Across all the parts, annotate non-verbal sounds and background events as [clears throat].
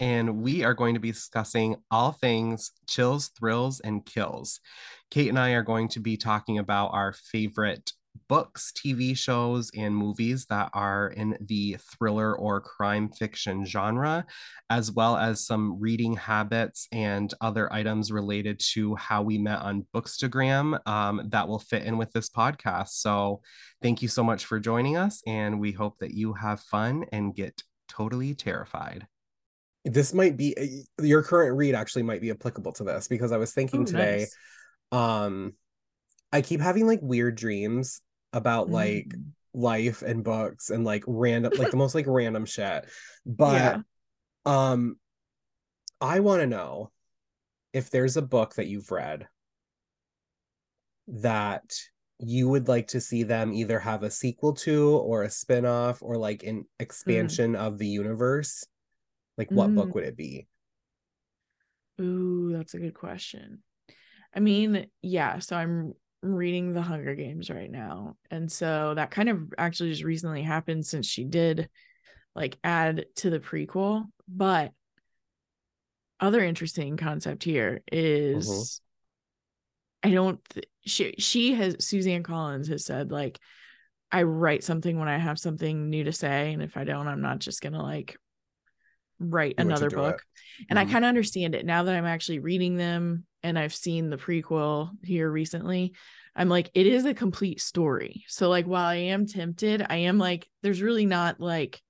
and we are going to be discussing all things chills, thrills, and kills. Kate and I are going to be talking about our favorite books, TV shows, and movies that are in the thriller or crime fiction genre, as well as some reading habits and other items related to how we met on Bookstagram um, that will fit in with this podcast. So, thank you so much for joining us, and we hope that you have fun and get totally terrified. This might be uh, your current read actually might be applicable to this because I was thinking Ooh, today nice. um I keep having like weird dreams about like Mm. life and books and like random like the most like random shit. But Yeah. um I want to know if there's a book that you've read that you would like to see them either have a sequel to or a spin-off or like an expansion of the universe. Like what book Mm. would it be? Ooh, that's a good question. I mean, yeah, so I'm reading The Hunger Games right now. And so that kind of actually just recently happened since she did like add to the prequel. But other interesting concept here is I don't th- she she has Suzanne Collins has said like I write something when I have something new to say and if I don't I'm not just going to like write you another book. it. And I Mhm. kind of understand it now that I'm actually reading them and I've seen the prequel here recently. I'm like, it is a complete story. So, like, while I am tempted, I am like, there's really not like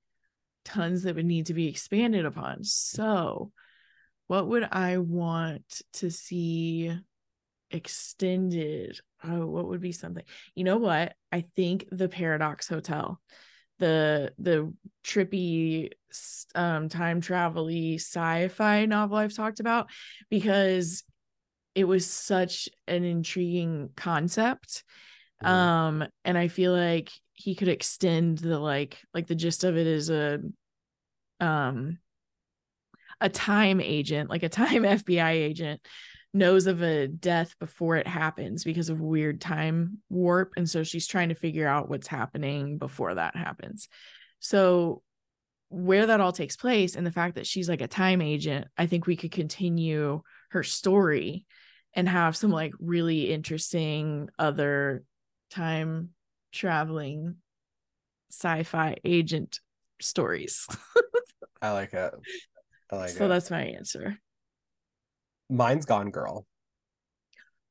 tons that would need to be expanded upon. So, what would I want to see extended? Oh, what would be something? You know what? I think the Paradox Hotel, the the trippy um time travel-y sci-fi novel I've talked about because it was such an intriguing concept. Um and I feel like he could extend the like like the gist of it is a um a time agent, like a time [laughs] FBI agent knows of a death before it happens because of weird time warp and so she's trying to figure out what's happening before that happens. So where that all takes place and the fact that she's like a time agent, I think we could continue her story and have some like really interesting other time traveling sci-fi agent stories. [laughs] I like it. I like that. so it. that's my answer. Mine's Gone Girl.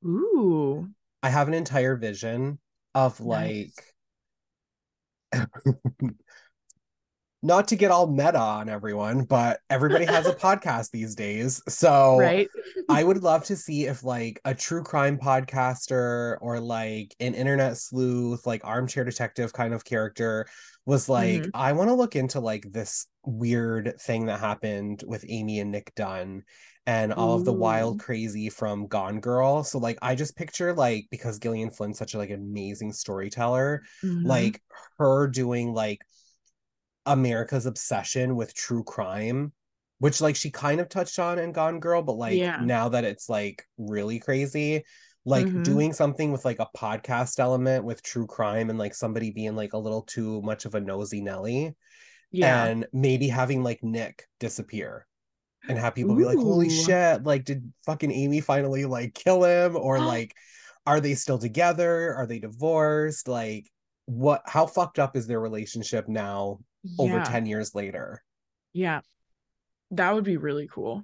Ooh. I have an entire vision of like Nice. [laughs] not to get all meta on everyone, but everybody has a [laughs] podcast these days. So right? [laughs] I would love to see if like a true crime podcaster or like an internet sleuth, like armchair detective kind of character was like, Mhm. I want to look into like this weird thing that happened with Amy and Nick Dunne and all of the wild crazy from Gone Girl. So like I just picture like because Gillian Flynn's such a like amazing storyteller, Mhm. like her doing like America's obsession with true crime, which like she kind of touched on in Gone Girl, but like Yeah. now that it's like really crazy, like Mhm. doing something with like a podcast element with true crime and like somebody being like a little too much of a nosy Nelly yeah. and maybe having like Nick disappear and have people be like, holy shit, like did fucking Amy finally like kill him? Or [gasps] like, are they still together? Are they divorced? Like, what how fucked up is their relationship now over 10 years later? Yeah. That would be really cool.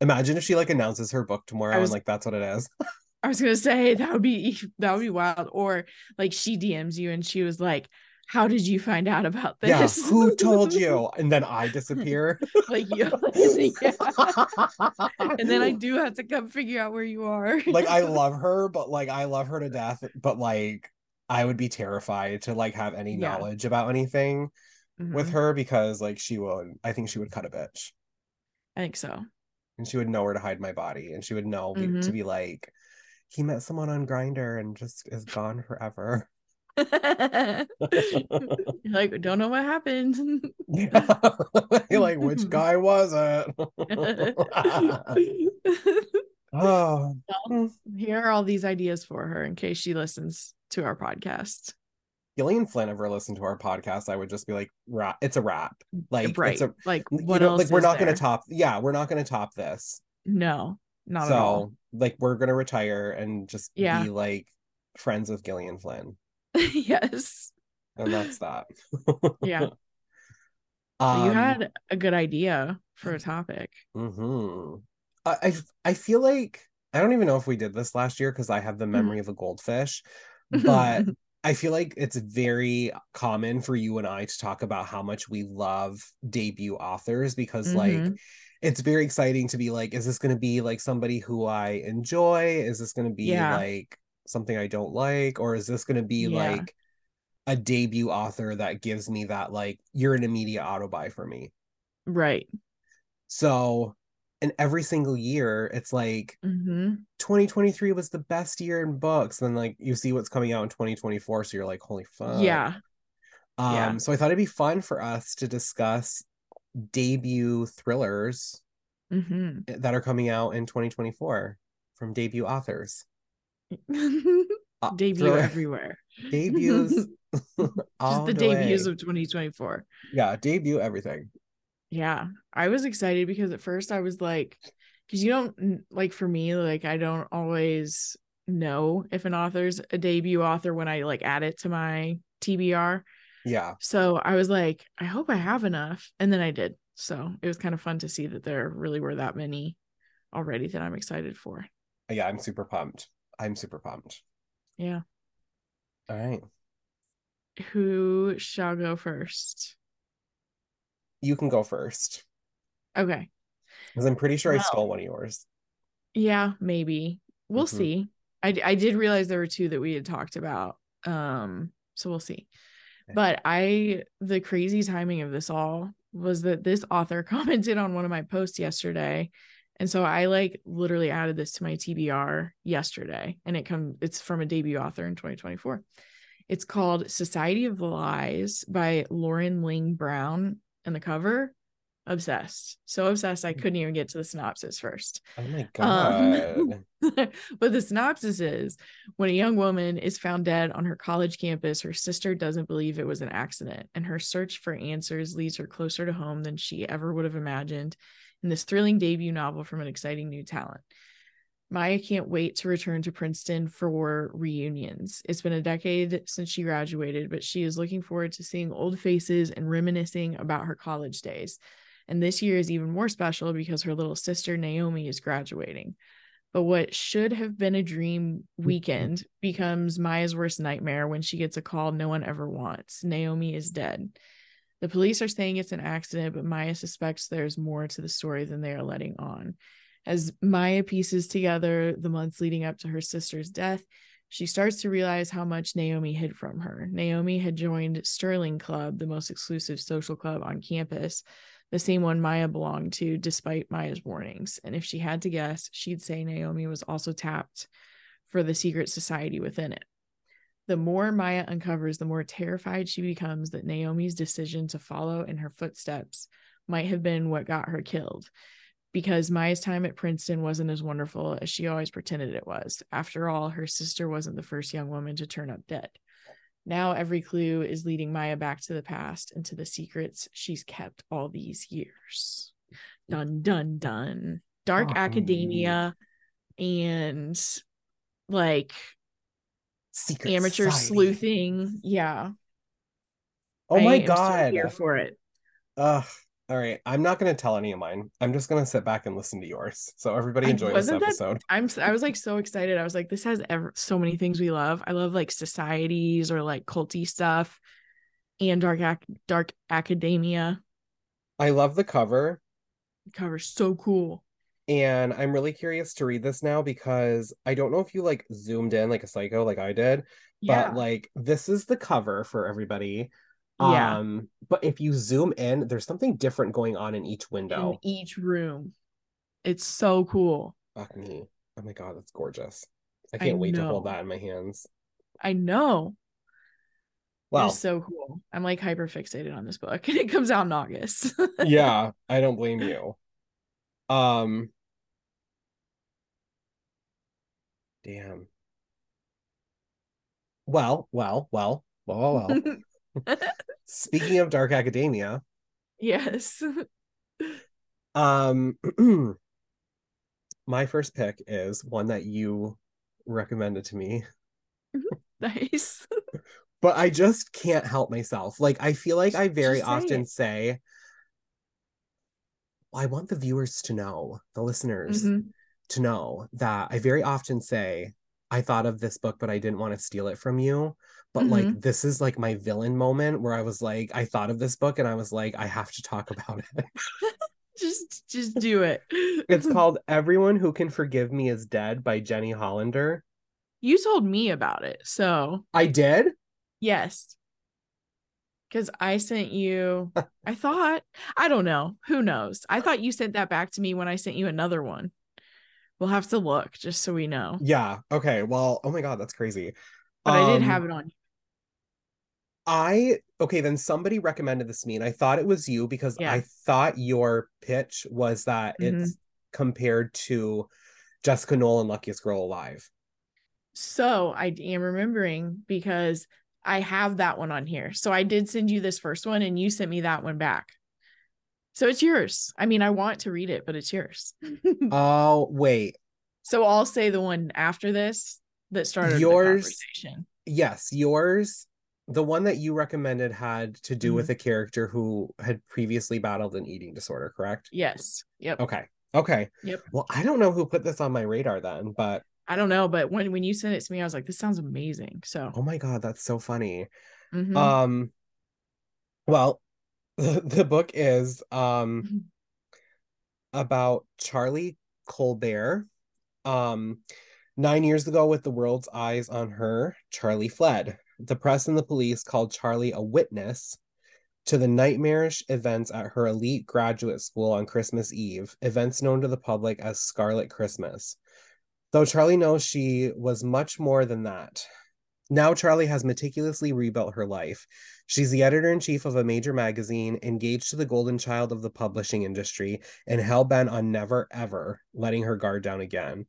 Imagine if she like announces her book tomorrow was- and like that's what it is. [laughs] I was gonna say that would be that would be wild. Or like she DMs you and she was like, How did you find out about this? yeah, who told you? [laughs] And then I disappear. [laughs] like [laughs] yeah. And then I do have to come figure out where you are. like I love her, but like I love her to death, but like I would be terrified to like have any Yeah. knowledge about anything with Mhm. her because like she would I think she would cut a bitch I think so. and she would know where to hide my body and she would know be- to be like he met someone on Grindr and just is gone forever. [laughs] [laughs] like, don't know what happened. [laughs] You're like, which guy was it? oh, Here are all these ideas for her in case she listens to our podcast. Gillian Flynn ever listened to our podcast, I would just be like, "Rap, it's a wrap." Like, right. it's a like what know, else? like we're not gonna top. Yeah, we're not gonna top this. No, not so, at all. like, we're gonna retire and just Yeah. be like friends with Gillian Flynn, [laughs] yes. and that's that. Yeah. [laughs] um, you had a good idea for a topic. mhm. I, I I feel like I don't even know if we did this last year because I have the Mm-hmm. memory of a goldfish, [laughs] but I feel like it's very common for you and I to talk about how much we love debut authors because like Mhm. it's very exciting to be like, is this going to be like somebody who I enjoy? Is this going to be Yeah. like something I don't like? Or is this going to be Yeah. like a debut author that gives me that like you're an immediate auto buy for me? right. So, and every single year, it's like hmm 2023 was the best year in books. Then like you see what's coming out in 2024, so you're like, holy fuck. Yeah. Um, yeah. so I thought it'd be fun for us to discuss debut thrillers hmm that are coming out in 2024 from debut authors. [laughs] Uh, Debut everywhere. [laughs] debuts. [laughs] Just the debuts of 2024. yeah, debut everything. Yeah. I was excited because at first I was like, because you don't like for me, like I don't always know if an author's a debut author when I like add it to my TBR. Yeah, So I was like, I hope I have enough. And then I did. So it was kind of fun to see that there really were that many already that I'm excited for. yeah, I'm super pumped. I'm super pumped. Yeah. All right, Who shall go first? you can go first Okay. because I'm pretty sure I stole one of yours. Yeah, maybe. We'll Mhm. see. I did realize there were two that we had talked about. Um, so we'll see. Okay. But I the crazy timing of this all was that this author [laughs] commented on one of my posts yesterday. And so I like literally added this to my TBR yesterday and it come it's from a debut author in 2024. It's called Society of the Lies by Lauren Ling Brown and the cover obsessed. So obsessed I couldn't even get to the synopsis first. Oh my Um, [laughs] but the synopsis is when a young woman is found dead on her college campus, her sister doesn't believe it was an accident, and her search for answers leads her closer to home than she ever would have imagined in this thrilling debut novel from an exciting new talent. Maya can't wait to return to Princeton for reunions. It's been a decade since she graduated, but she is looking forward to seeing old faces and reminiscing about her college days. And this year is even more special because her little sister Naomi is graduating. But what should have been a dream mm-hmm. weekend becomes Maya's worst nightmare when she gets a call no one ever wants. Naomi is dead. The police are saying it's an accident, but Maya suspects there's more to the story than they are letting on. As Maya pieces together the months leading up to her sister's death, she starts to realize how much Naomi hid from her. Naomi had joined Sterling Club, the most exclusive social club on campus, the same one Maya belonged to, despite Maya's warnings. And if she had to guess, she'd say Naomi was also tapped for the secret society within it. The more Maya uncovers, the more terrified she becomes that Naomi's decision to follow in her footsteps might have been what got her killed. Because Maya's time at Princeton wasn't as wonderful as she always pretended it was. After all, her sister wasn't the first young woman to turn up dead. Now every clue is leading Maya back to the past and to the secrets she's kept all these years. Dun dun dun. Dark Oh. academia and like Secret amateur Society. sleuthing. Yeah. Oh I my so god. here for it. Ugh. All right. I'm not going to tell any of mine. I'm just going to sit back and listen to yours. So everybody I- enjoy this wasn't that- episode. I'm I was like so excited. I was like, this has ever so many things we love. I love like societies or like culty stuff and dark ac- dark academia. I love the cover Cover so cool. And I'm really curious to read this now because I don't know if you like zoomed in like a psycho like I did, Yeah. but like this is the cover for everybody. Yeah. Um, but if you zoom in, there's something different going on in each window. in each room. It's so cool. Fuck me. Oh my god, that's gorgeous. I I can't wait to hold that in my hands. I know. Well, it's so cool. I'm like hyper fixated on this book [laughs] and it comes out in August. [laughs] yeah, I don't blame you. Um Damn. Well, well, well, well, well. [laughs] Speaking of Dark Academia, yes. um, [clears throat] my first pick is one that you recommended to me, [laughs] nice. [laughs] but I just can't help myself. Like, I feel like I very say often it. say, I want the viewers to know, the listeners Mhm. To know that I very often say, I thought of this book, but I didn't want to steal it from you. But like, Mm-hmm. this is like my villain moment where I was like, I thought of this book and I was like, I have to talk about it. [laughs] Just just do it. It's [laughs] called Everyone Who Can Forgive Me Is Dead by Jenny Hollander. You told me about it. So, I did? yes. Cuz I sent you [laughs] I thought I don't know. Who knows? I thought you sent that back to me when I sent you another one. We'll have to look just so we know. Yeah. Okay. Well, oh my God, that's crazy. But I did Um, have it on. I okay, then somebody recommended this to me, and I thought it was you because Yeah. I thought your pitch was that Mhm. it's compared to Jessica Nolan, Luckiest Girl Alive. So, I am remembering because I have that one on here. So, I did send you this first one and you sent me that one back. So, it's yours. I mean, I want to read it, but it's yours. [laughs] Oh, wait. So I'll say the one after this that started Yours- the conversation. Yes, yours, the one that you recommended had to do Mm-hmm. with a character who had previously battled an eating disorder, correct? Yes. Yep. Okay. Okay. Yep. Well, I don't know who put this on my radar then, but I don't know, but when when you sent it to me, I was like, this sounds amazing. So oh my God, that's so funny. mhm. Um, well, the, [laughs] the book is um Mhm. about Charlie Colbert. Um, nine years ago, with the world's eyes on her, Charlie fled. The press and the police called Charlie a witness to the nightmarish events at her elite graduate school on Christmas Eve, events known to the public as Scarlet Christmas. Though Charlie knows she was much more than that. Now, Charlie has meticulously rebuilt her life. She's the editor in chief of a major magazine, engaged to the golden child of the publishing industry, and hell bent on never, ever letting her guard down again.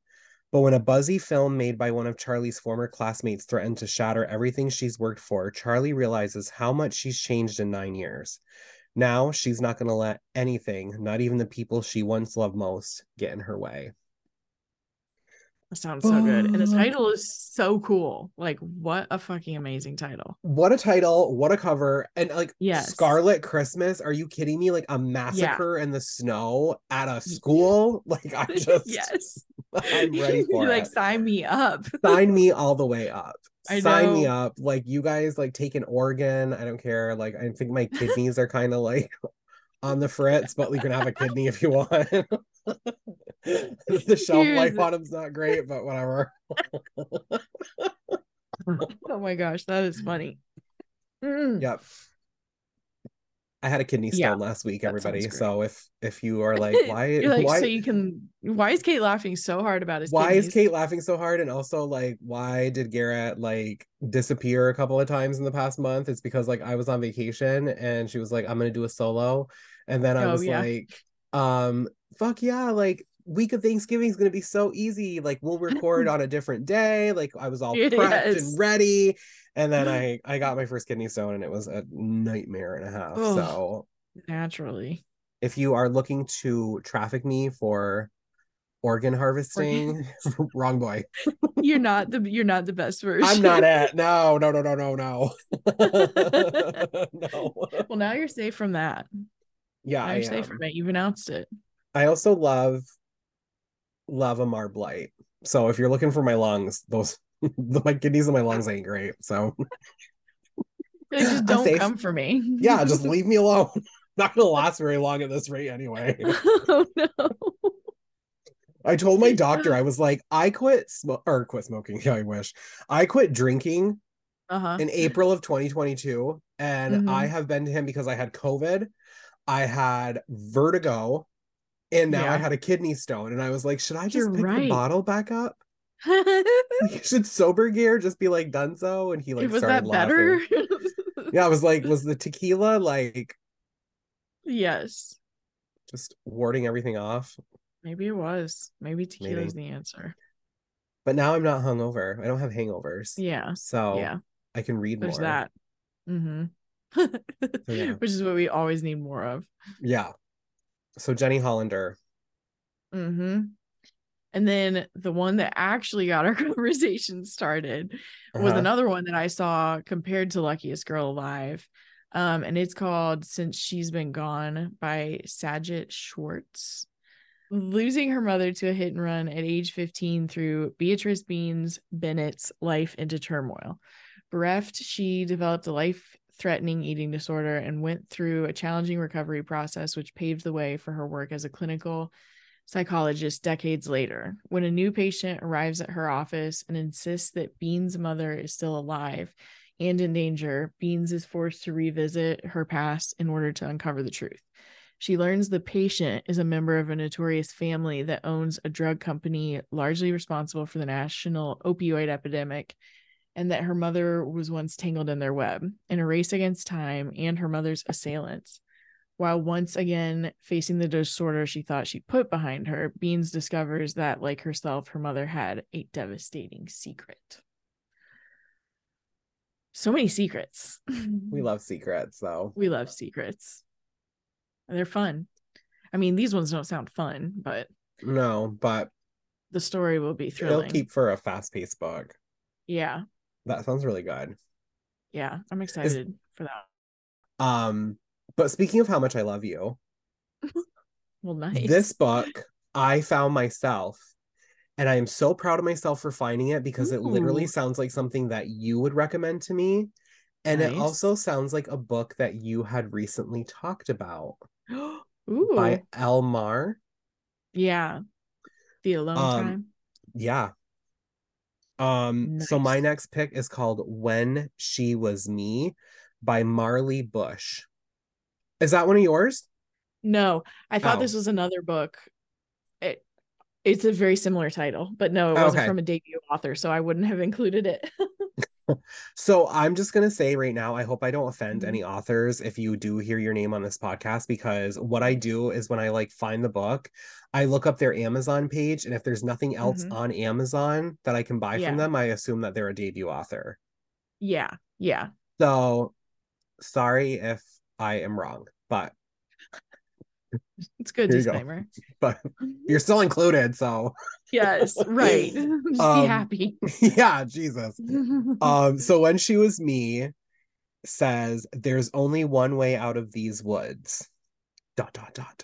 But when a buzzy film made by one of Charlie's former classmates threatened to shatter everything she's worked for, Charlie realizes how much she's changed in nine years. Now she's not going to let anything, not even the people she once loved most, get in her way. That sounds so good. And the title is so cool. Like, what a fucking amazing title. What a title, what a cover. And like Yes. Scarlet Christmas, are you kidding me? Like a massacre in the snow at a school? [laughs] Like I [laughs] just yes. [laughs] I'm ready for like, it. sign me up. sign me all the way up. I Sign me up. Like you guys like take an organ. I don't care. Like I think my kidneys are kind of like on the fritz, but you can have a kidney if you want. The shelf life Here's- on them's not great, but whatever. [laughs] oh my gosh, that is funny. Mm. Yep. I had a kidney stone Yeah, last week, everybody. So if if you are like, [laughs] why like, why so you can. Why is Kate laughing so hard about his? why is? Kate laughing so hard? And also, like, why did Garrett like disappear a couple of times in the past month? It's because like I was on vacation and she was like, I'm gonna do a solo. And then I Oh, was yeah. like, um, fuck yeah, like week of Thanksgiving is gonna be so easy. Like we'll [laughs] record on a different day. Like I was all [laughs] prepped and ready. And then [laughs] I I got my first kidney stone and it was a nightmare and a half. Ugh. So Naturally. if you are looking to traffic me for organ harvesting, wrong boy. You're not the. You're not the best version. I'm not at no, no, no, no, no, no. no. well, now you're safe from that. Yeah, Now I safe am. from it. You've announced it. I also love love a marblite. So if you're looking for my lungs, those [laughs] my kidneys and my lungs ain't great. So [laughs] Like, just don't come for me. yeah, just [laughs] leave me alone. Not gonna last very long at this rate anyway. oh no. I told my doctor, I was like, I quit smoke or quit smoking. Yeah, I wish. I quit drinking Uh huh. in April of 2022, and Mhm. I have been to him because I had COVID, I had vertigo, and now I had a kidney stone. And I was like, should I just You're pick the bottle back up? [laughs] Like, should sober gear just be like done so? And he like was started that better? laughing. [laughs] Yeah, I was like, was the tequila like yes. just warding everything off? Maybe it was. Maybe tequila Maybe. is the answer. But now I'm not hungover. I don't have hangovers. Yeah. So yeah. I can read There's more. that. Mm-hmm. Yeah. [laughs] Which is what we always need more of. Yeah. So Jenny Hollander. Mm-hmm. And then the one that actually got our [laughs] conversation started was Uh-huh. another one that I saw compared to Luckiest Girl Alive. Um, and it's called Since She's Been Gone by Sajit Schwartz. Losing her mother to a hit and run at age 15 through Beatrice Beans Bennett's life into turmoil. Bereft, she developed a life threatening eating disorder and went through a challenging recovery process, which paved the way for her work as a clinical psychologist decades later. When a new patient arrives at her office and insists that Bean's mother is still alive and in danger, Beans is forced to revisit her past in order to uncover the truth. She learns the patient is a member of a notorious family that owns a drug company largely responsible for the national opioid epidemic, and that her mother was once tangled in their web in a race against time and her mother's assailants. While once again facing the disorder she thought she'd put behind her, Beans discovers that, like herself, her mother had a devastating secret. So many secrets. We [laughs] love secrets though. we love secrets. They're fun. I mean, these ones don't sound fun, but No, but the story will be thrilling. it'll keep for a fast-paced book. yeah, That sounds really good. yeah. I'm excited for that. Um, but speaking of how much I love you, [laughs] Well, nice. this book I found myself, and I am so proud of myself for finding it because it literally sounds like something that you would recommend to me. And it also sounds like a book that you had recently talked about [gasps] Ooh, by Elle Marr. yeah. The alone Um, time. Yeah. Um, so my next pick is called When She Was Me by Marley Bush. Is that one of yours? No, I thought Oh. this was another book. It it's a very similar title, but no, it wasn't Okay. from a debut author, so I wouldn't have included it. [laughs] So I'm just gonna say right now, I hope I don't offend Mhm. any authors if you do hear your name on this podcast, because what I do is when I like find the book, I look up their Amazon page, and if there's nothing else Mhm. on Amazon that I can buy Yeah. from them, I assume that they're a debut author. yeah, yeah. So sorry if I am wrong, but Good Here you disclaimer. [laughs] but you're still included, so Yes, right. [laughs] [laughs] Just Um, be happy. yeah, Jesus. Um, so when she was me says there's only one way out of these woods. Dot dot dot.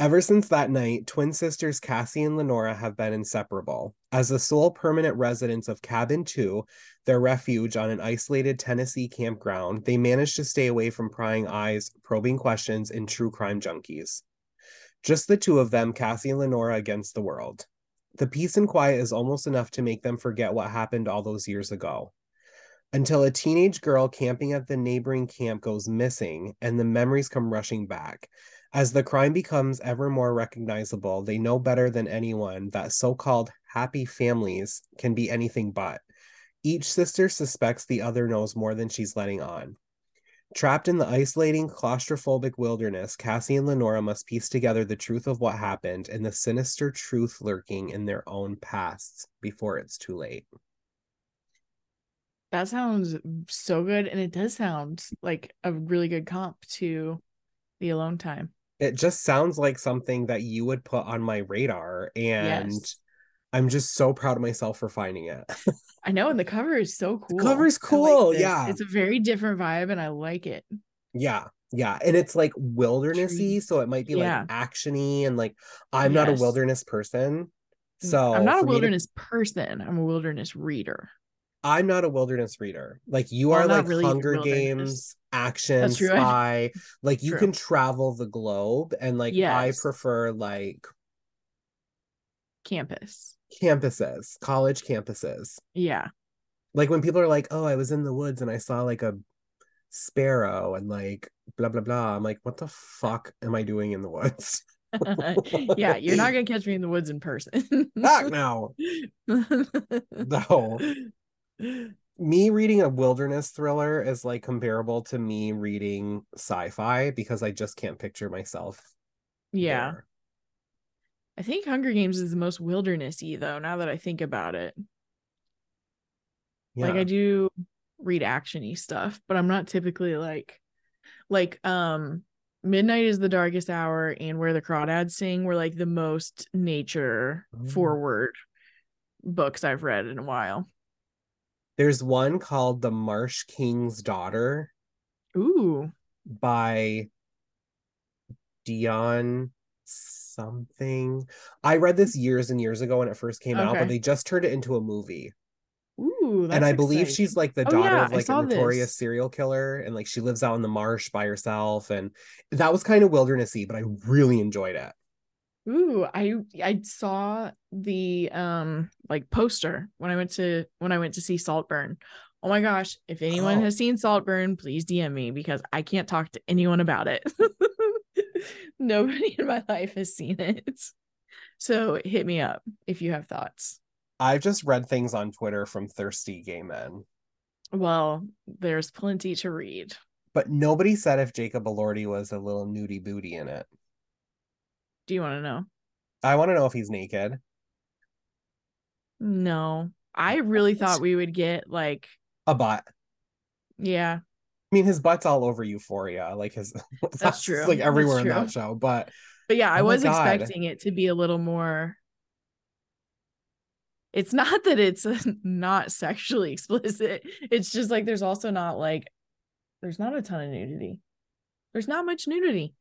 Ever since that night, twin sisters Cassie and Lenora have been inseparable. As the sole permanent residents of Cabin 2, their refuge on an isolated Tennessee campground, they manage to stay away from prying eyes, probing questions, and true crime junkies. Just the two of them, Cassie and Lenora, against the world. The peace and quiet is almost enough to make them forget what happened all those years ago. Until a teenage girl camping at the neighboring camp goes missing and the memories come rushing back. As the crime becomes ever more recognizable, they know better than anyone that so called happy families can be anything but. Each sister suspects the other knows more than she's letting on. Trapped in the isolating, claustrophobic wilderness, Cassie and Lenora must piece together the truth of what happened and the sinister truth lurking in their own pasts before it's too late. That sounds so good. And it does sound like a really good comp to the alone time. It just sounds like something that you would put on my radar, and Yes. I'm just so proud of myself for finding it. [laughs] I know, and the cover is so cool. cover's I like cool, this. yeah. It's a very different vibe, and I like it. Yeah, yeah, and it's like wildernessy, so it might be Yeah. like actiony, and like I'm not a wilderness person, so I'm not a me to- wilderness person. I'm a wilderness reader. I'm not a wilderness reader. Like you Well, are like really Hunger. Games, action, [laughs] spy. Like you True. can travel the globe, and like I prefer like Campus. Campuses, college campuses. Yeah. Like when people are like, "Oh, I was in the woods and I saw like a sparrow," and like blah blah blah. I'm like, "What the fuck am I doing in the woods?" [laughs] yeah, you're not gonna catch me in the woods in person. Fuck no. [laughs] No. me reading a wilderness thriller is like comparable to me reading sci-fi because I just can't picture myself. yeah. there. I think Hunger Games is the most wildernessy though, now that I think about it. Yeah. Like I do read actiony stuff, but I'm not typically like like um Midnight is the darkest hour and where the crawdads sing were like the most nature Mm. forward books I've read in a while. There's one called The Marsh King's Daughter Ooh. by Dion something. I read this years and years ago when it first came out, but they just turned it into a movie. Ooh, that's and I believe exciting. she's like the Oh, daughter yeah, of like a notorious this. serial killer, and like she lives out in the marsh by herself, and that was kind of wildernessy, but I really enjoyed it. Ooh, I I saw the um like poster when I went to when I went to see Saltburn. Oh my gosh, if anyone Oh. has seen Saltburn, please DM me because I can't talk to anyone about it. [laughs] [laughs] Nobody in my life has seen it. So hit me up if you have thoughts. I've just read things on Twitter from thirsty gay men, Well, there's plenty to read. but nobody said if Jacob Elordi was a little nudie booty in it. Do you want to know? I want to know if he's naked. No. I really thought we would get like A butt. yeah, I mean, his butt's all over Euphoria, like his. [laughs] That's true. Like That's everywhere in true. that show, but But yeah, I Oh was expecting it to be a little more. It's not that it's [laughs] not sexually explicit. It's just like there's also not like there's not a ton of nudity. There's not much nudity.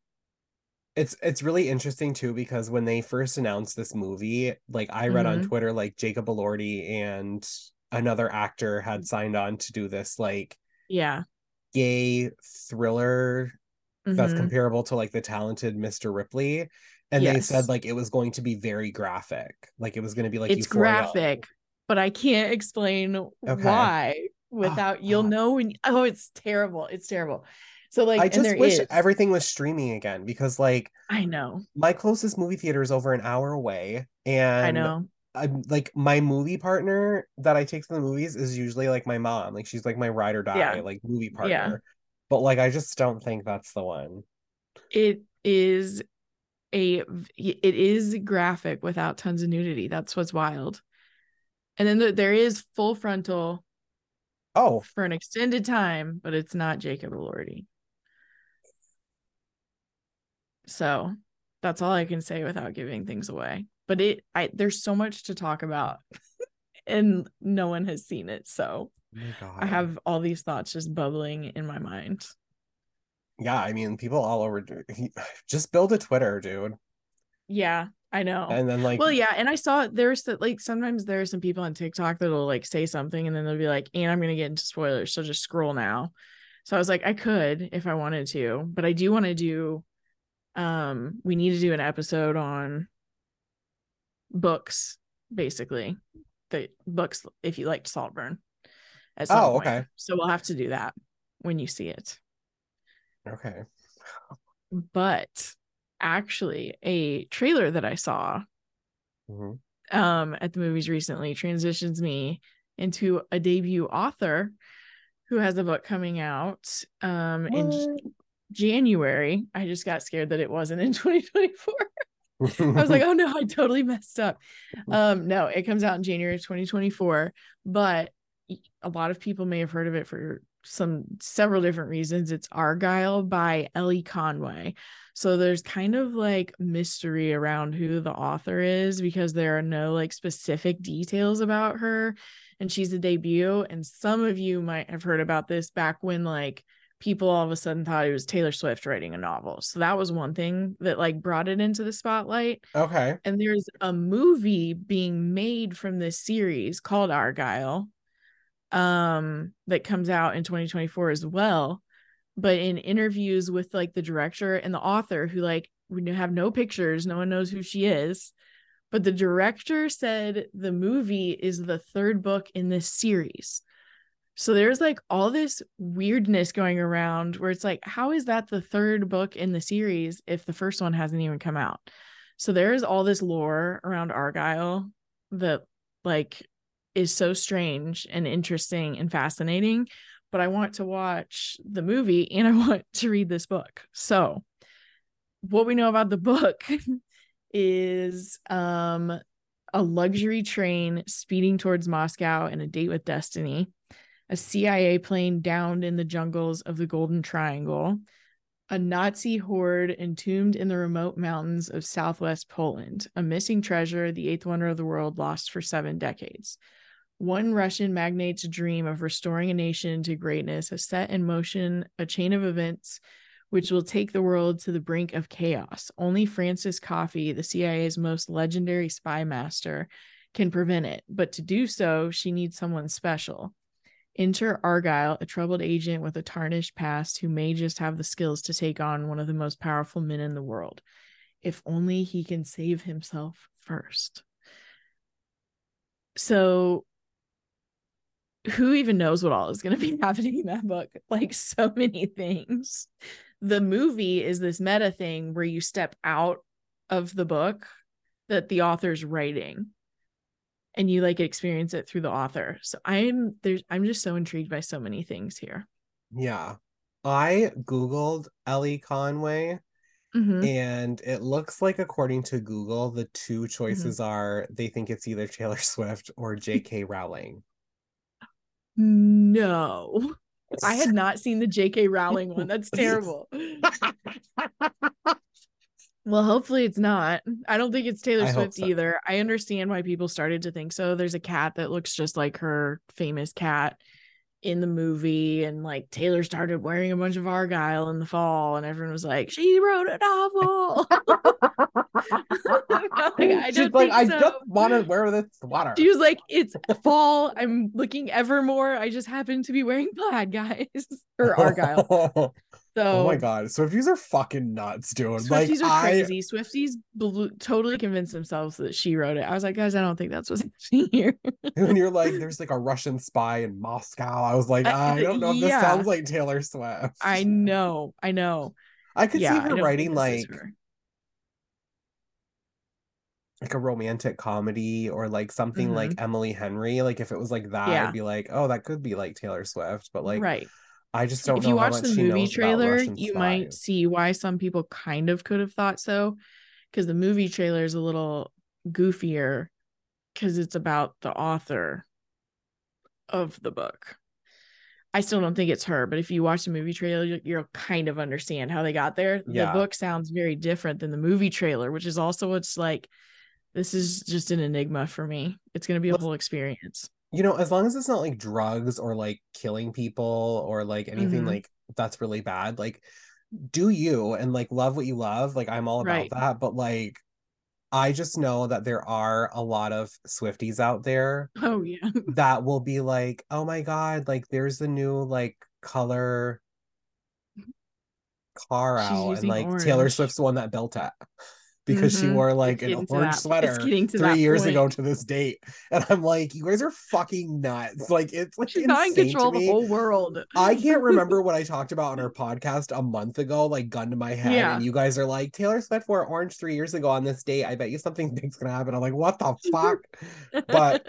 it's it's really interesting too because when they first announced this movie, like I read on Mhm. Twitter, like Jacob Elordi and another actor Mm. had signed on to do this like Yeah. Gay thriller that's Mhm. comparable to like the talented Mr. Ripley. And they said like it was going to be very graphic. Like it was going to be like it's Euphoria. graphic, but I can't explain Okay. why without you'll God. know when oh it's terrible. It's terrible. So like I just wish is- everything was streaming again because like I know. my closest movie theater is over an hour away and I know. I'm like my movie partner that I take to the movies is usually like my mom. Like she's like my ride or die, Yeah. like movie partner. Yeah. But like I just don't think that's the one. it is a it is graphic without tons of nudity that's what's wild and then there- there is full frontal Oh, for an extended time but it's not jacob elordi so that's all i can say without giving things away but it i there's so much to talk about [laughs] and no one has seen it so oh i have all these thoughts just bubbling in my mind. Yeah, I mean people all over [sighs] just build a Twitter, dude. yeah i know. And then like well yeah and i saw there's that like sometimes there are some people on tiktok that'll like say something and then they'll be like and i'm gonna get into spoilers so just scroll now. So i was like i could if i wanted to but i do want to do um we need to do an episode on books basically the books if you liked saltburn at some Oh, point. okay. so we'll have to do that when you see it Okay. but actually a trailer that i saw Mhm. um at the movies recently transitions me into a debut author who has a book coming out um in January. I just got scared that it wasn't in [laughs] 2024. I was like, [laughs] oh no, I totally messed up. Um no, it comes out in January of 2024, but a lot of people may have heard of it for some several different reasons. It's Argylle by Elly Conway. So there's kind of like mystery around who the author is because there are no like specific details about her and she's a debut and some of you might have heard about this back when like people all of a sudden thought it was Taylor Swift writing a novel. So that was one thing that like brought it into the spotlight okay. and there's a movie being made from this series called Argylle um that comes out in 2024 as well but in interviews with like the director and the author who like we have no pictures no one knows who she is but the director said the movie is the third book in this series so there's like all this weirdness going around where it's like how is that the third book in the series if the first one hasn't even come out so there is all this lore around Argylle that like is so strange and interesting and fascinating. But I want to watch the movie and I [laughs] want to read this book. So what we know about the book [laughs] is um a luxury train speeding towards Moscow and a date with destiny. A CIA plane downed in the jungles of the Golden Triangle, a Nazi hoard entombed in the remote mountains of southwest Poland, a missing treasure, the eighth wonder of the world, lost for seven decades. One Russian magnate's dream of restoring a nation to greatness has set in motion a chain of events which will take the world to the brink of chaos. Only Frances Coffey, the CIA's most legendary spy master, can prevent it. But to do so, she needs someone special. Enter Argylle, a troubled agent with a tarnished past who may just have the skills to take on one of the most powerful men in the world. If only he can save himself first. So, who even knows what all is going to be [laughs] happening in that book? Like, so many things. The movie is this meta thing where you step out of the book that the author's writing and you like experience it through the author. So I'm there's I'm just so intrigued by so many things here. Yeah. I googled Elly Conway Mhm. and it looks like according to Google the two choices are they think it's either Taylor [laughs] Swift or J.K. Rowling. No. I had [laughs] not seen the J.K. Rowling one. That's [laughs] terrible. Well, hopefully it's not. I don't think it's Taylor I Swift so. either. I understand why people started to think so. There's a cat that looks just like her famous cat in the movie, and like Taylor started wearing a bunch of Argyle in the fall, and everyone was like, "She wrote a novel." [laughs] Like, I She's like, I so. just want to wear this sweater. She was like, "It's the fall. I'm looking ever more. I just happen to be wearing plaid, guys, [laughs] or Argyle." [laughs] oh my god, Swifties are fucking nuts, dude. Swifties like are I crazy. Swifties bel- totally convinced themselves that she wrote it. I was like, guys, I don't think that's what's [laughs] happening here. [laughs] and you're like, there's like a Russian spy in Moscow. I was like, I- I don't know if this sounds like Taylor Swift. I know, I know. I could yeah, see her writing think this is like like a romantic comedy or like something like Emily Henry. Like if it was like that, Mm-hmm. Yeah. I'd be like, oh, that could be like Taylor Swift. But like, right. I just don't know. If you watch the movie trailer, you might see why some people kind of could have thought so. Because the movie trailer is a little goofier because it's about the author of the book. I still don't think it's her, but if you watch the movie trailer, you- you'll kind of understand how they got there. Yeah. The book sounds very different than the movie trailer, which is also what's like, this is just an enigma for me. It's going to be a Let's- whole experience. You know, as long as it's not like drugs or like killing people or like anything Mhm. like that's really bad, like do you and like love what you love. Like I'm all about Right. that. But like I just know that there are a lot of Swifties out there Oh, yeah. [laughs] that will be like, oh my God, like there's the new like color car She's out. And like Taylor. Swift's the one that built it. Because she Mhm. wore like an orange that- sweater three years point. ago to this date. [laughs] And I'm like, you guys are fucking nuts. [laughs] Like it's like She's not in control of the whole world. I can't [laughs] remember what I talked about on our podcast a month ago, like gun to my head. Yeah. And you guys are like, Taylor Swift wore orange three years ago on this date. I bet you something big's gonna happen. I'm like, what the fuck? But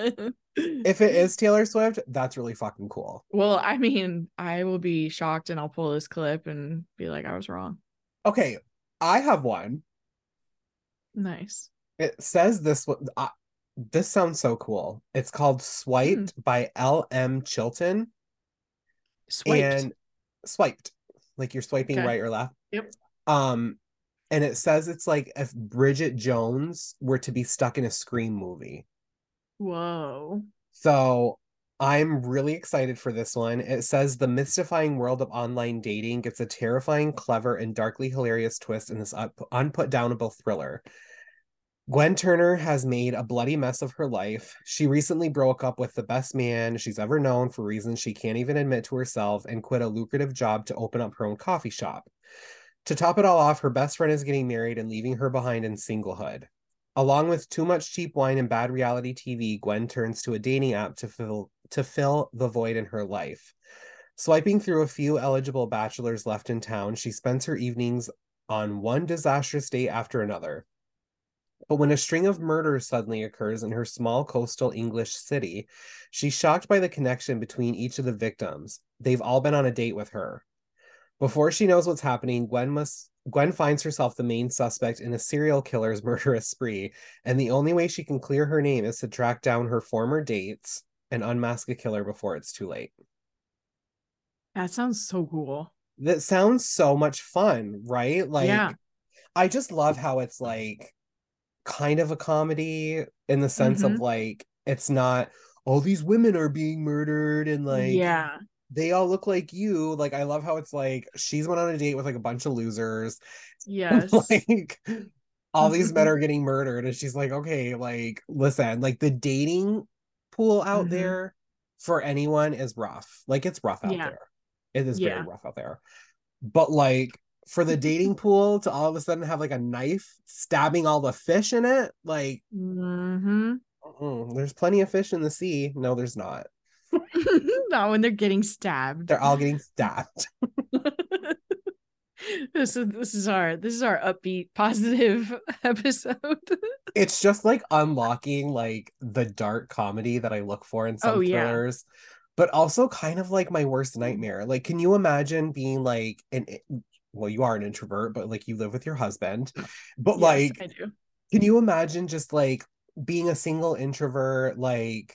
if it is Taylor Swift, that's really fucking cool. well, I mean, I will be shocked and I'll pull this clip and be like, I was wrong. Okay, I have one. Nice. It says this one. Uh, this sounds so cool. It's called Swiped Hmm. by L.M. Chilton. Swiped. and swiped like you're swiping Okay. right or left Yep. um and it says it's like if bridget jones were to be stuck in a scream movie Whoa. so i'm really excited for this one it says the mystifying world of online dating gets a terrifying clever and darkly hilarious twist in this un- unputdownable thriller Gwen Turner has made a bloody mess of her life. She recently broke up with the best man she's ever known for reasons she can't even admit to herself and quit a lucrative job to open up her own coffee shop. To top it all off, her best friend is getting married and leaving her behind in singlehood. Along with too much cheap wine and bad reality TV, Gwen turns to a dating app to fill to fill the void in her life. Swiping through a few eligible bachelors left in town, she spends her evenings on one disastrous date after another. But when a string of murders suddenly occurs in her small coastal English city, she's shocked by the connection between each of the victims. They've all been on a date with her. Before she knows what's happening, Gwen must Gwen finds herself the main suspect in a serial killer's [laughs] murderous spree, and the only way she can clear her name is to track down her former dates and unmask a killer before it's too late. That sounds so cool. That sounds so much fun, right? Like Yeah. I just love how it's like kind of a comedy in the sense of Mhm. like it's not all these women are being murdered and like yeah. they all look like you. Like I love how it's like she's went on a date with like a bunch of losers. [laughs] Yes. like all these men [laughs] are getting murdered and she's like okay like listen like the dating pool out Mhm. there for anyone is rough like it's rough out Yeah. there it is very rough out there but like for the dating pool to all of a sudden have like a knife stabbing all the fish in it like hmm mm, there's plenty of fish in the sea no there's not [laughs] Not when they're getting stabbed. they're all getting stabbed [laughs] [laughs] this is this is our this is our upbeat positive episode. it's just like unlocking like the dark comedy that I look for in some Oh, yeah. thrillers, but also kind of like my worst nightmare. Like, can you imagine being like an well, you are an introvert, but like you live with your husband, but Yes, like, can you imagine just like being a single introvert, like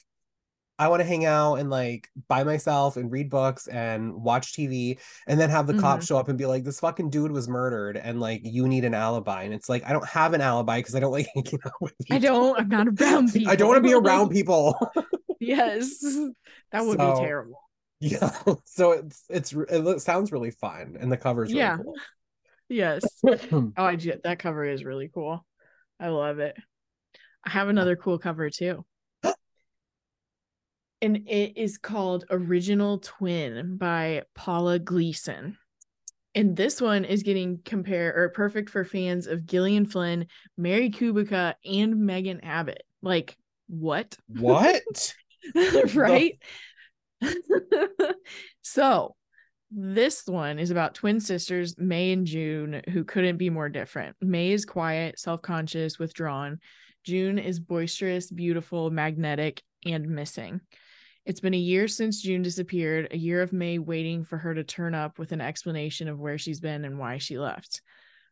I want to hang out and like by myself and read books and watch TV and then have the cops mm-hmm. show up and be like, this fucking dude was murdered and like you need an alibi. And it's like, I don't have an alibi because I don't like [laughs] hanging out with people. I don't. I'm not around people. [laughs] I don't want to be around people. [laughs] yes, that would So- be terrible. [laughs] yeah. So it's it's it sounds really fun and the cover's really Yeah. cool. [laughs] Yes. [laughs] Oh, I. That cover is really cool. I love it. I have another cool cover too. [gasps] And it is called Original Twin by Paula Gleason. And this one is getting compare or perfect for fans of Gillian Flynn, Mary Kubica, and Megan Abbott. Like, what? what? right? [laughs] so, this one is about twin sisters, May and June, who couldn't be more different. May is quiet, self conscious, withdrawn. June is boisterous, beautiful, magnetic, and missing. It's been a year since June disappeared, a year of May waiting for her to turn up with an explanation of where she's been and why she left.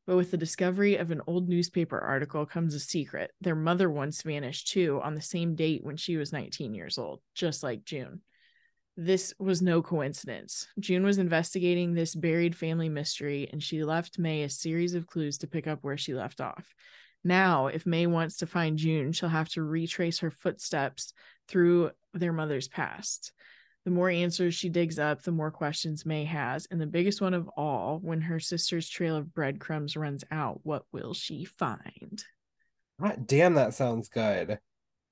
But with the discovery of an old newspaper article comes a secret. Their mother once vanished too on the same date when she was 19 years old, just like June. This was no coincidence. June was investigating this buried family mystery and she left May a series of clues to pick up where she left off. Now, if May wants to find June, she'll have to retrace her footsteps through their mother's past. The more answers she digs up, the more questions May has. And the biggest one of all, when her sister's trail of breadcrumbs runs out, what will she find? God damn, that sounds good.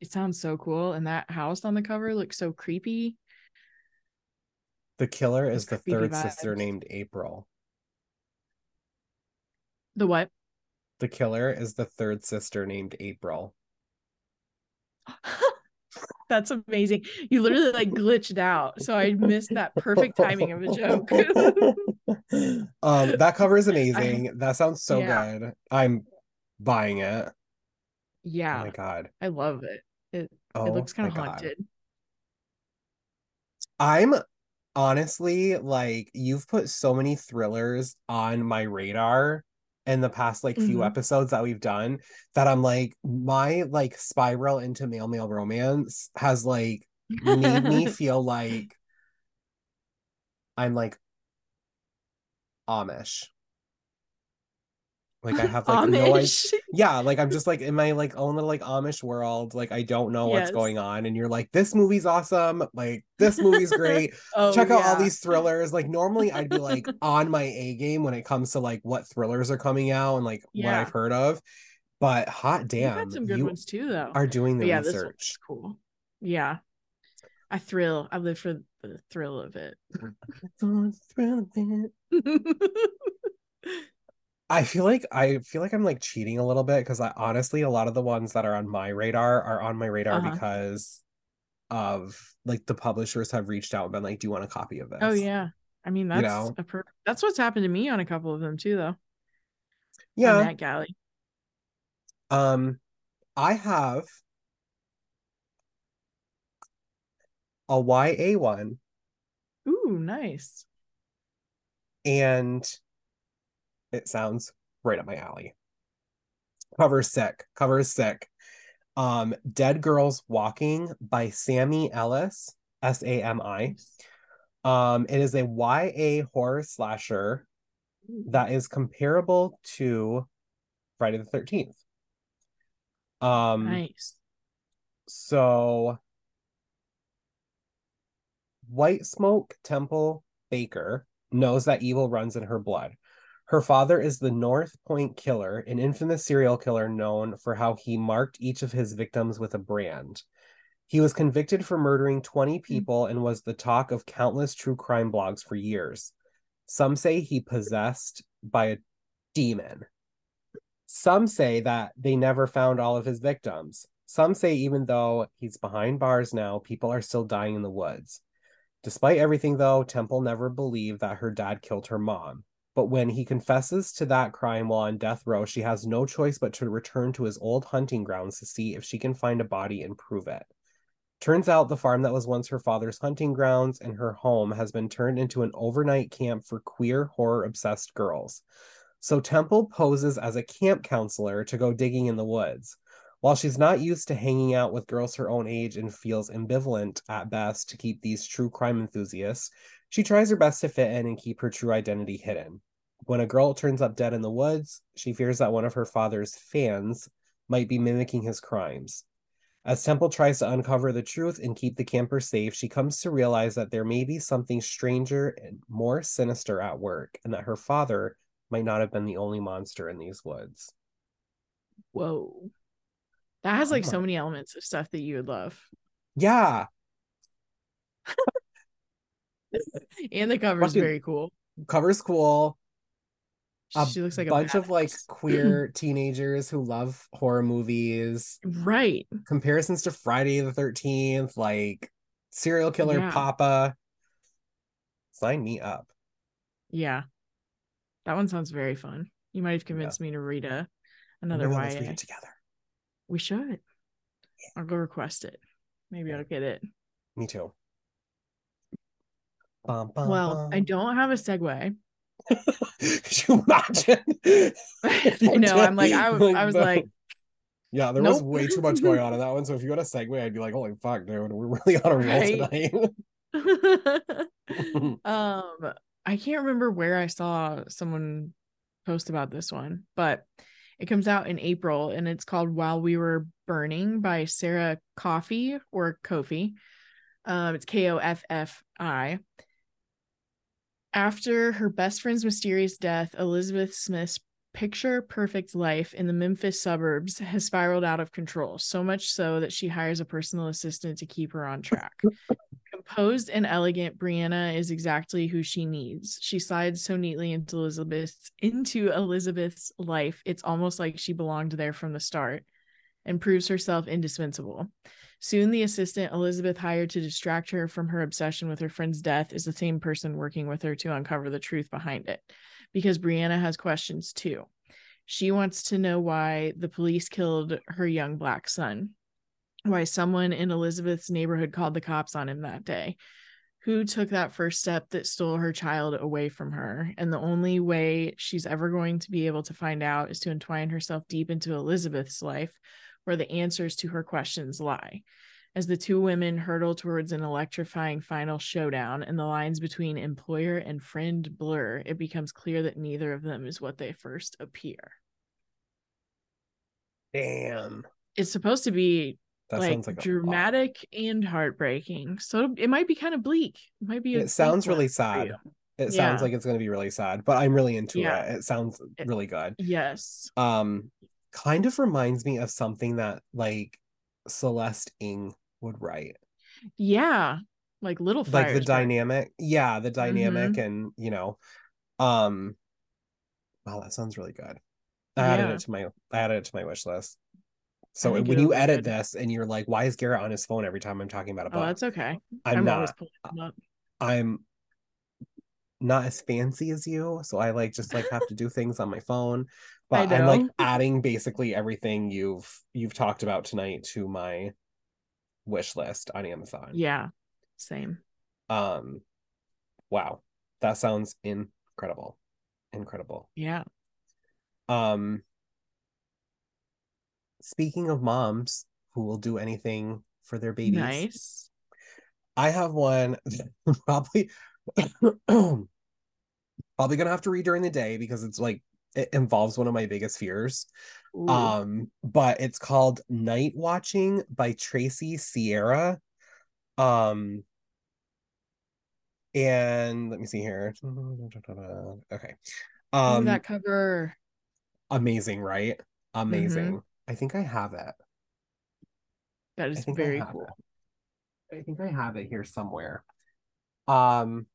It sounds so cool. And that house on the cover looks so creepy. The killer is the creepy third sister named April. The what? The killer is the third sister named April. [laughs] That's amazing. You literally like glitched out. So I missed that perfect timing of a joke. [laughs] um, [laughs] that cover is amazing. that sounds so Yeah. good. I'm buying it. Yeah. Oh my god. I love it. It Oh, it looks kind of my God. haunted. I'm honestly like you've put so many thrillers on my radar in the past like few Mhm. episodes that we've done that I'm like my like spiral into male male romance has like made me [laughs] feel like I'm like Amish. Like I have like no idea. [laughs] Yeah, like I'm just like in my like own little like Amish world. Like I don't know what's going on, and you're like, this movie's awesome. Like this movie's [laughs] great. Oh, Check out all these thrillers. Like normally I'd be like on my A game when it comes to like what thrillers are coming out and like what I've heard of. But hot damn, You've had some good you ones too, though. are doing the yeah, research. cool. Yeah, I thrill. I live for the thrill of it. [laughs] I feel like I feel like I'm like cheating a little bit because I honestly a lot of the ones that are on my radar are on my radar Uh-huh. because of like the publishers have reached out and been like, "Do you want a copy of this?" oh yeah, I mean that's know? a per- that's what's happened to me on a couple of them too, though. yeah. that galley. Um, I have a YA one, Ooh, nice. and it sounds right up my alley. Cover sick. Cover is sick. Um, Dead Girls Walking by Sami Ellis, S A M I. Um, it is a YA horror slasher that is comparable to Friday the 13th. Um, nice. so White Smoke Temple Baker knows that evil runs in her blood. Her father is the North Point Killer, an infamous serial killer known for how he marked each of his victims with a brand. He was convicted for murdering 20 mm. people and was the talk of countless true crime blogs for years. Some say he possessed by a demon. Some say that they never found all of his victims. Some say even though he's behind bars now, people are still dying in the woods. Despite everything, though, Temple never believed that her dad killed her mom. But when he confesses to that crime while on death row, she has no choice but to return to his old hunting grounds to see if she can find a body and prove it. Turns out the farm that was once her father's hunting grounds and her home has been turned into an overnight camp for queer, horror obsessed girls. So Temple poses as a camp counselor to go digging in the woods. While she's not used to hanging out with girls her own age and feels ambivalent at best to keep these true crime enthusiasts, she tries her best to fit in and keep her true identity hidden. When a girl turns up dead in the woods, she fears that one of her father's fans might be mimicking his crimes. As Temple tries to uncover the truth and keep the camper safe, she comes to realize that there may be something stranger and more sinister at work, and that her father might not have been the only monster in these woods. Whoa. That has like so many elements of stuff that you would love. Yeah. [laughs] and the cover is very cool. Cover's cool. A she looks like a bunch of like [clears throat] queer teenagers who love horror movies. right. Comparisons to Friday the 13th, like serial killer Yeah. Papa. Sign me up. Yeah. That one sounds very fun. You might have convinced me to read a another God, let's read together. We should. I'll go request it. Maybe I'll get it. Me too. Bum, bum, well, I don't have a segue. [laughs] Could you imagine? [laughs] I know. I'm like, I was no. like, yeah, there was way too much going on in that one. So if you got a segue, I'd be like, holy fuck, dude, we're really on a roll Right. tonight. [laughs] um, I can't remember where I saw someone post about this one, but it comes out in April and it's called While We Were Burning by Sara Coffey or Koffi. Um, it's K O F F I. After her best friend's mysterious death, Elizabeth Smith's picture perfect life in the Memphis suburbs has spiraled out of control, so much so that she hires a personal assistant to keep her on track. [laughs] Composed and elegant, Brianna is exactly who she needs. She slides so neatly into Elizabeth's into Elizabeth's life. It's almost like she belonged there from the start and proves herself indispensable. Soon, the assistant Elizabeth hired to distract her from her obsession with her friend's death is the same person working with her to uncover the truth behind it. Because Brianna has questions too. She wants to know why the police killed her young black son, why someone in Elizabeth's neighborhood called the cops on him that day, who took that first step that stole her child away from her. And the only way she's ever going to be able to find out is to entwine herself deep into Elizabeth's life, where the answers to her questions lie. As the two women hurtle towards an electrifying final showdown and the lines between employer and friend blur, it becomes clear that neither of them is what they first appear. Damn. It's supposed to be That like, like dramatic and heartbreaking. So it might be kind of bleak. It might be. It sounds really sad. It Yeah. sounds like it's going to be really sad, but I'm really into Yeah. it. It sounds really good. Yes. Um, kind of reminds me of something that like Celeste Ng would write. Yeah. Like little like the fires burning. dynamic yeah the dynamic Mm-hmm. and you know um wow that sounds really good i added it to my i added it to my wish list so when you edit good. this and you're like why is garrett on his phone every time i'm talking about a Oh, book that's okay. i'm, always not pulling them up. i'm not as fancy as you so i like just like have to do things on my phone but i'm like [laughs] adding basically everything you've you've talked about tonight to my wish list on amazon Yeah. Same. um wow that sounds incredible incredible Yeah. um speaking of moms who will do anything for their babies Nice. I have one [laughs] probably [clears throat] probably gonna have to read during the day because it's like it involves one of my biggest fears. Ooh. Um, but it's called Nightwatching by Tracy Sierra. Um, and let me see here. [laughs] Okay. Ooh, Um, that cover. amazing, right? Amazing. I think I have it. That is very cool. it. I think I have it here somewhere. Um,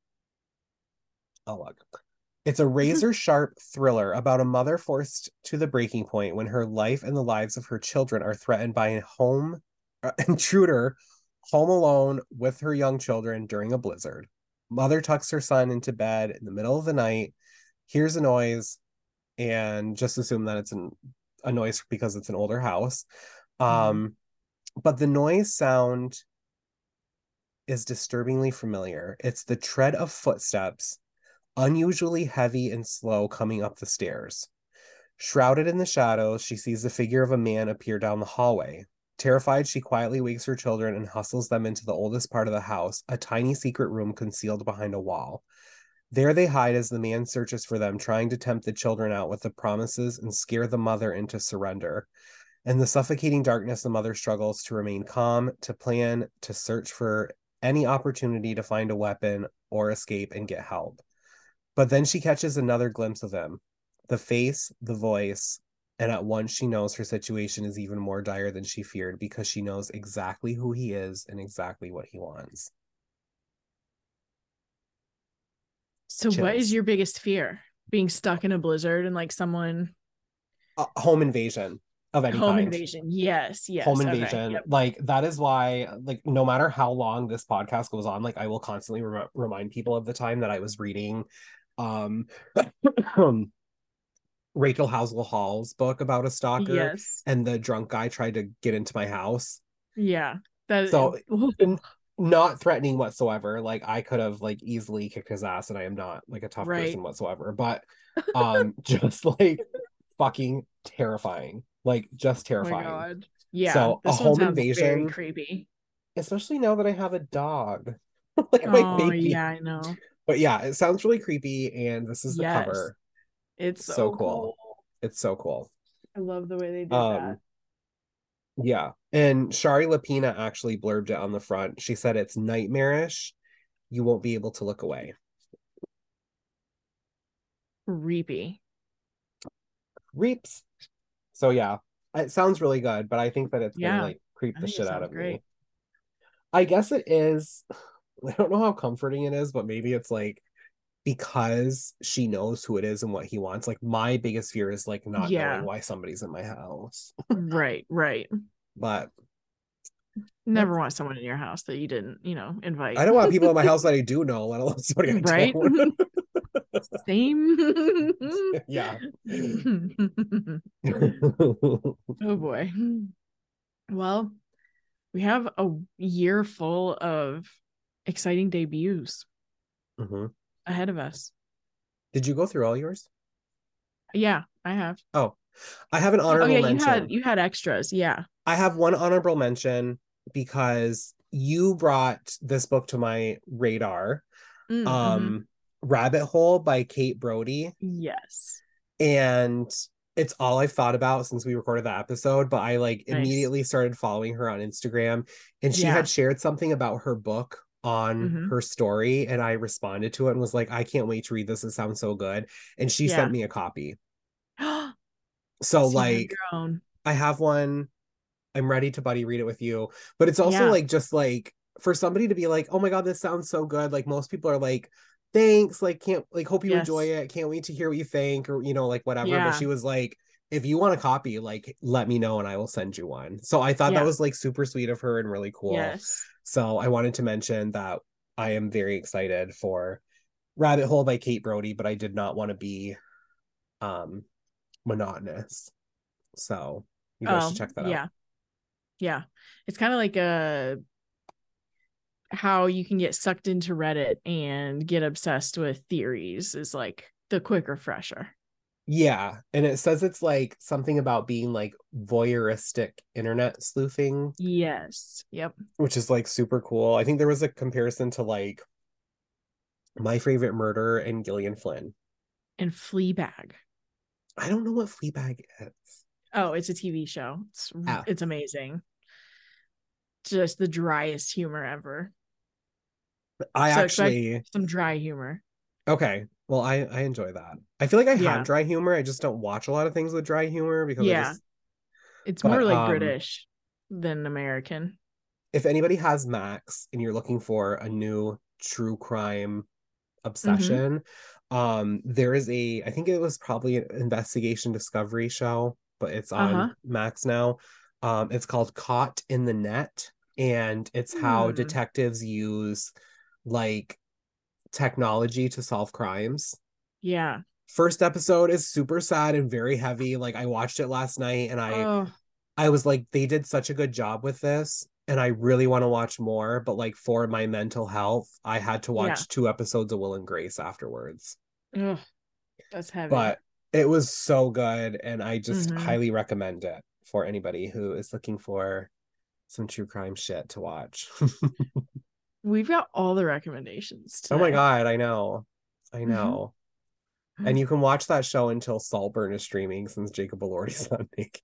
oh look. It's a razor sharp thriller about a mother forced to the breaking point when her life and the lives of her children are threatened by a home uh, [laughs] intruder home alone with her young children during a blizzard. Mother tucks her son into bed in the middle of the night, hears a noise, and just assume that it's an, a noise because it's an older house. Um, but the noise sound is disturbingly familiar. It's the tread of footsteps, unusually heavy and slow coming up the stairs. Shrouded in the shadows, she sees the figure of a man appear down the hallway. Terrified, she quietly wakes her children and hustles them into the oldest part of the house, a tiny secret room concealed behind a wall. There they hide as the man searches for them, trying to tempt the children out with the promises and scare the mother into surrender. In the suffocating darkness, the mother struggles to remain calm, to plan, to search for any opportunity to find a weapon or escape and get help. But then she catches another glimpse of him the face, the voice, and at once she knows her situation is even more dire than she feared because she knows exactly who he is and exactly what he wants. So, what is your biggest fear? Being stuck in a blizzard and like someone Uh, home invasion of any home kind. invasion? Yes, yes. home okay, invasion yep. like that is why like no matter how long this podcast goes on like i will constantly rem- remind people of the time that i was reading um [coughs] rachel Howzell hall's book about a stalker Yes. and the drunk guy tried to get into my house Yeah. That So, not threatening whatsoever like i could have like easily kicked his ass and i am not like a tough Right. person whatsoever but [laughs] um [laughs] just like fucking terrifying like just Oh my terrifying god. Yeah. So, a home invasion- creepy. especially now that I have a dog. [laughs] like my Oh baby. yeah, I know. But yeah, it sounds really creepy, and this is the Yes. cover. It's So so, cool. cool. It's so cool. I love the way they did Um, yeah, and Shari Lapena actually blurbed it on the front. She said it's nightmarish. You won't be able to look away. that. Creepy. Reaps. So yeah, it sounds really good, but I think that it's Yeah, gonna like creep the shit out of me. I guess it is. I don't know how comforting it is, but maybe it's like because she knows who it is and what he wants. Like my biggest fear is like not Yeah. knowing why somebody's in my house. [laughs] right, right. But Never want someone in your house that you didn't, you know, invite. I don't want people in my [laughs] house that I do know, let alone somebody I right? don't. Same. [laughs] yeah. oh boy. Well, we have a year full of exciting debuts Mhm. ahead of us. Did you go through all yours? Yeah, I have. Oh, I have an honorable. Oh honorable yeah, you mention. had you had extras. Yeah. I have one honorable mention because you brought this book to my radar. Mm, mhm. Um, Rabbit Hole by Kate Brody. yes. and it's all I've thought about since we recorded that episode. But I like Nice. immediately started following her on Instagram, and she Yeah. had shared something about her book on Mhm. her story, and I responded to it and was like, "I can't wait to read this. It sounds so good." And she Yeah. sent me a copy. [gasps] so So like. I have one. I'm ready to buddy read it with you. But it's also Yeah. like just like for somebody to be like, "Oh my god, this sounds so good." Like most people are like. Thanks, like can't like hope you Yes. enjoy it. Can't wait to hear what you think, or you know, like whatever. Yeah. But she was like, if you want a copy, like let me know and I will send you one. So I thought Yeah. that was like super sweet of her and really cool. Yes. So I wanted to mention that I am very excited for Rabbit Hole by Kate Brody, but I did not want to be um monotonous. So you guys should Oh, check that yeah. out. Yeah. Yeah. It's kind of like a how you can get sucked into Reddit and get obsessed with theories is like the quick refresher. Yeah, and it says it's like something about being like voyeuristic internet sleuthing, Yes. Yep. which is like super cool. I think there was a comparison to like My Favorite Murder and Gillian Flynn. And Fleabag. I don't know what Fleabag is. Oh, it's a TV show. It's Oh. it's amazing. Just the driest humor ever. I So actually Some dry humor. okay. Well, I I enjoy that. I feel like I Yeah. have dry humor. I just don't watch a lot of things with dry humor because Yeah. just It's But, more like um, British than American. if anybody has Max and you're looking for a new true crime obsession, um, there is a I think it was probably an investigation discovery show, but it's on Uh-huh. Max now. Um, it's called Caught in the Net, and it's how Hmm. detectives use like technology to solve crimes. Yeah. First episode is super sad and very heavy. Like I watched it last night and I oh, I was like, they did such a good job with this, and I really want to watch more. But like for my mental health, I had to watch Yeah. two episodes of Will and Grace afterwards. ugh, that's heavy. But it was so good, and I just Mhm. highly recommend it for anybody who is looking for some true crime shit to watch. [laughs] We've got all the recommendations. oh my god, I know, I Mhm. know. And you can watch that show until Saltburn is streaming since Jacob Elordi's not it.